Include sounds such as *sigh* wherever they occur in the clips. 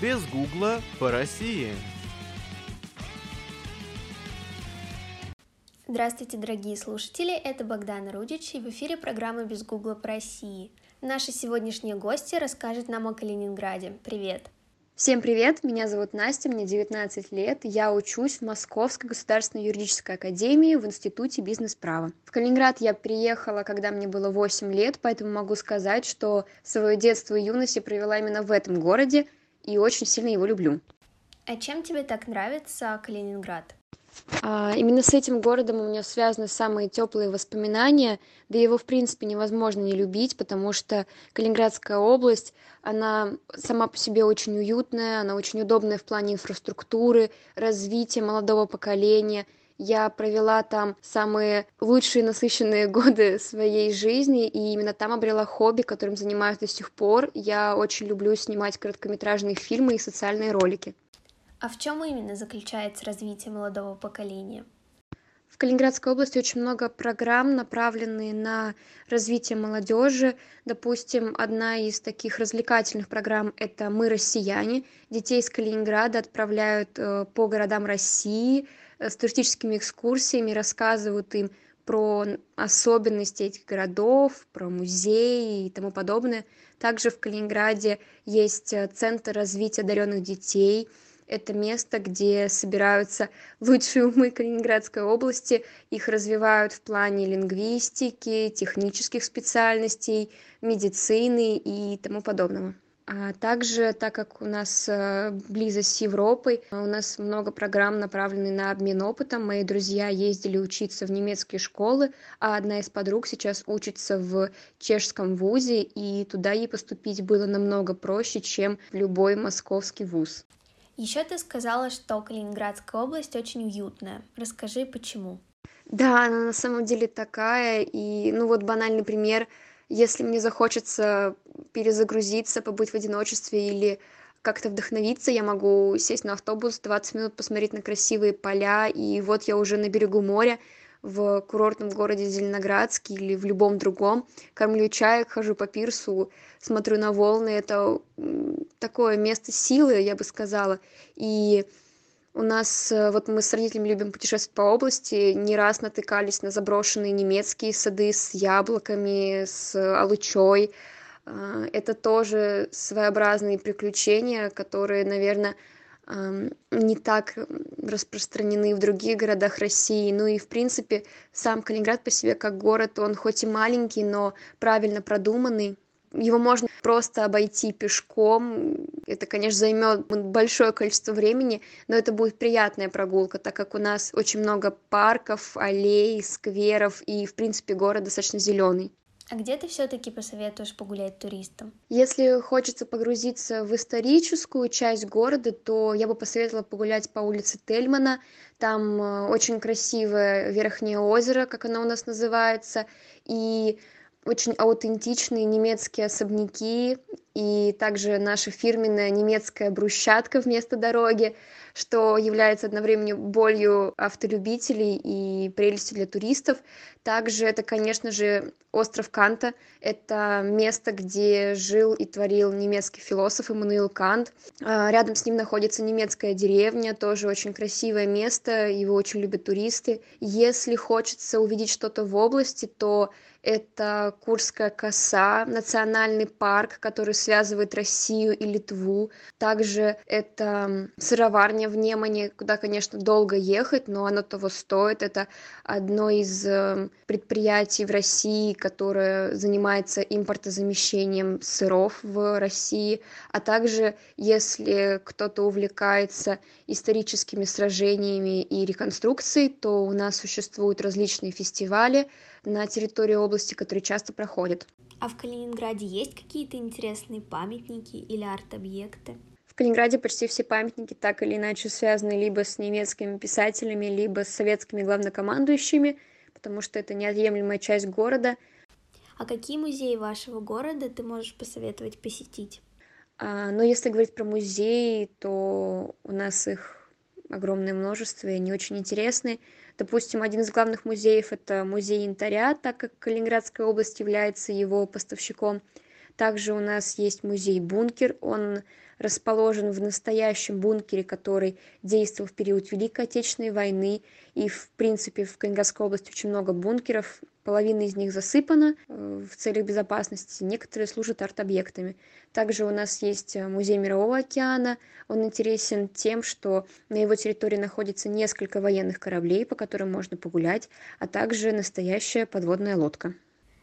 Без гугла по России. Здравствуйте, дорогие слушатели, это Богдан Рудич, и в эфире программа «Без гугла по России». Наши сегодняшние гости расскажут нам о Калининграде. Привет! Всем привет, меня зовут Настя, мне 19 лет, я учусь в Московской государственной юридической академии в Институте бизнес-права. В Калининград я приехала, когда мне было 8 лет, поэтому могу сказать, что свое детство и юность я провела именно в этом городе и очень сильно его люблю. А чем тебе так нравится Калининград? А, именно с этим городом у меня связаны самые теплые воспоминания, да его, в принципе, невозможно не любить, потому что Калининградская область, она сама по себе очень уютная, она очень удобная в плане инфраструктуры, развития молодого поколения. Я провела там самые лучшие насыщенные *laughs* годы своей жизни, и именно там обрела хобби, которым занимаюсь до сих пор. Я очень люблю снимать короткометражные фильмы и социальные ролики. А в чем именно заключается развитие молодого поколения? В Калининградской области очень много программ, направленные на развитие молодежи. Допустим, одна из таких развлекательных программ – это «Мы россияне». Детей из Калининграда отправляют э, по городам России с туристическими экскурсиями, рассказывают им про особенности этих городов, про музеи и тому подобное. Также в Калининграде есть э, Центр развития одаренных детей – это место, где собираются *laughs* лучшие умы Калининградской области. Их развивают в плане лингвистики, технических специальностей, медицины и тому подобного. А также, так как у нас э, близость с Европой, у нас много программ направлены на обмен опытом. Мои друзья ездили учиться в немецкие школы, а одна из подруг сейчас учится в чешском вузе, и туда ей поступить было намного проще, чем в любой московский вуз. Еще ты сказала, что Калининградская область очень уютная. Расскажи, почему? Да, она на самом деле такая. И, ну вот банальный пример, если мне захочется перезагрузиться, побыть в одиночестве или как-то вдохновиться, я могу сесть на автобус, 20 минут посмотреть на красивые поля, и вот я уже на берегу моря, в курортном городе Зеленоградске или в любом другом, кормлю чаек, хожу по пирсу, смотрю на волны, это такое место силы, я бы сказала, и у нас, э, вот мы с родителями любим путешествовать по области, не раз натыкались на заброшенные немецкие сады с яблоками, с алучой. А, это тоже своеобразные приключения, которые, наверное, не так распространены в других городах России. Ну и, в принципе, сам Калининград по себе как город, он хоть и маленький, но правильно продуманный. Его можно просто обойти пешком. Это, конечно, займет большое количество времени, но это будет приятная прогулка, так как у нас очень много парков, аллей, скверов, и, в принципе, город достаточно зеленый. А где ты все-таки посоветуешь погулять туристам? Если хочется погрузиться в историческую часть города, то я бы посоветовала погулять по улице Тельмана. Там э, очень красивое верхнее озеро, как оно у нас называется, и очень аутентичные немецкие особняки и также наша фирменная немецкая брусчатка вместо дороги, что является одновременно болью автолюбителей и прелестью для туристов. Также это, конечно же, остров Канта. Это место, где жил и творил немецкий философ Иммануил Кант. А, рядом с ним находится немецкая деревня, тоже очень красивое место, его очень любят туристы. Если хочется увидеть что-то в области, то это Курская коса, национальный парк, который связывает Россию и Литву. Также это сыроварня в Немане, куда, конечно, долго ехать, но оно того стоит. Это одно из э, предприятий в России, которое занимается импортозамещением сыров в России. А также, если кто-то увлекается историческими сражениями и реконструкцией, то у нас существуют различные фестивали, на территории области, которые часто проходят. А в Калининграде есть какие-то интересные памятники или арт-объекты? В Калининграде почти все памятники так или иначе связаны либо с немецкими писателями, либо с советскими главнокомандующими, потому что это неотъемлемая часть города. А какие музеи вашего города ты можешь посоветовать посетить? А, но если говорить про музеи, то у нас их огромное множество, и они очень интересные. Допустим, один из главных музеев – это музей янтаря, так как Калининградская область является его поставщиком. Также у нас есть музей-бункер, он расположен в настоящем бункере, который действовал в период Великой Отечественной войны. И, в принципе, в Калининградской области очень много бункеров. Половина из них засыпана э, в целях безопасности, некоторые служат арт-объектами. Также у нас есть э, музей Мирового океана. Он интересен тем, что на его территории находится несколько военных кораблей, по которым можно погулять, а также настоящая подводная лодка.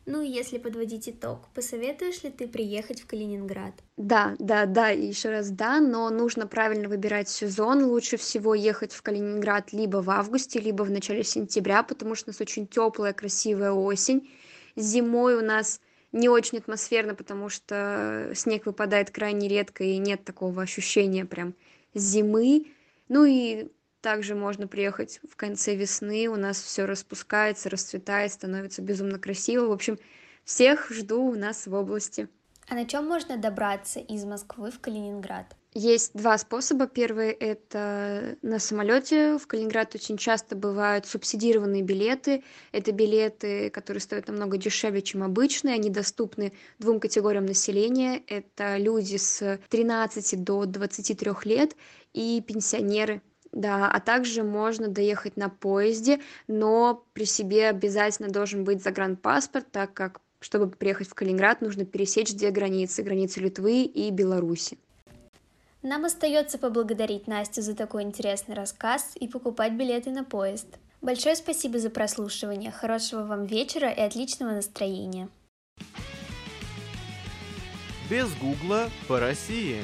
Ну и если подводить итог, посоветуешь ли ты приехать в Калининград? Да, да, да, и еще раз да, но нужно правильно выбирать сезон. Лучше всего ехать в Калининград либо в августе, либо в начале сентября, потому что у нас очень теплая, красивая осень. Зимой у нас не очень атмосферно, потому что снег выпадает крайне редко и нет такого ощущения прям зимы. Ну и также можно приехать в конце весны, у нас все распускается, расцветает, становится безумно красиво. В общем, всех жду у нас в области. А на чем можно добраться из Москвы в Калининград? Есть два способа. Первый — это на самолете. В Калининград очень часто бывают субсидированные билеты. Это билеты, которые стоят намного дешевле, чем обычные. Они доступны двум категориям населения. Это люди с 13 до 23 лет и пенсионеры да, а также можно доехать на поезде, но при себе обязательно должен быть загранпаспорт, так как чтобы приехать в Калининград, нужно пересечь две границы, границы Литвы и Беларуси. Нам остается поблагодарить Настю за такой интересный рассказ и покупать билеты на поезд. Большое спасибо за прослушивание, хорошего вам вечера и отличного настроения. Без гугла по России.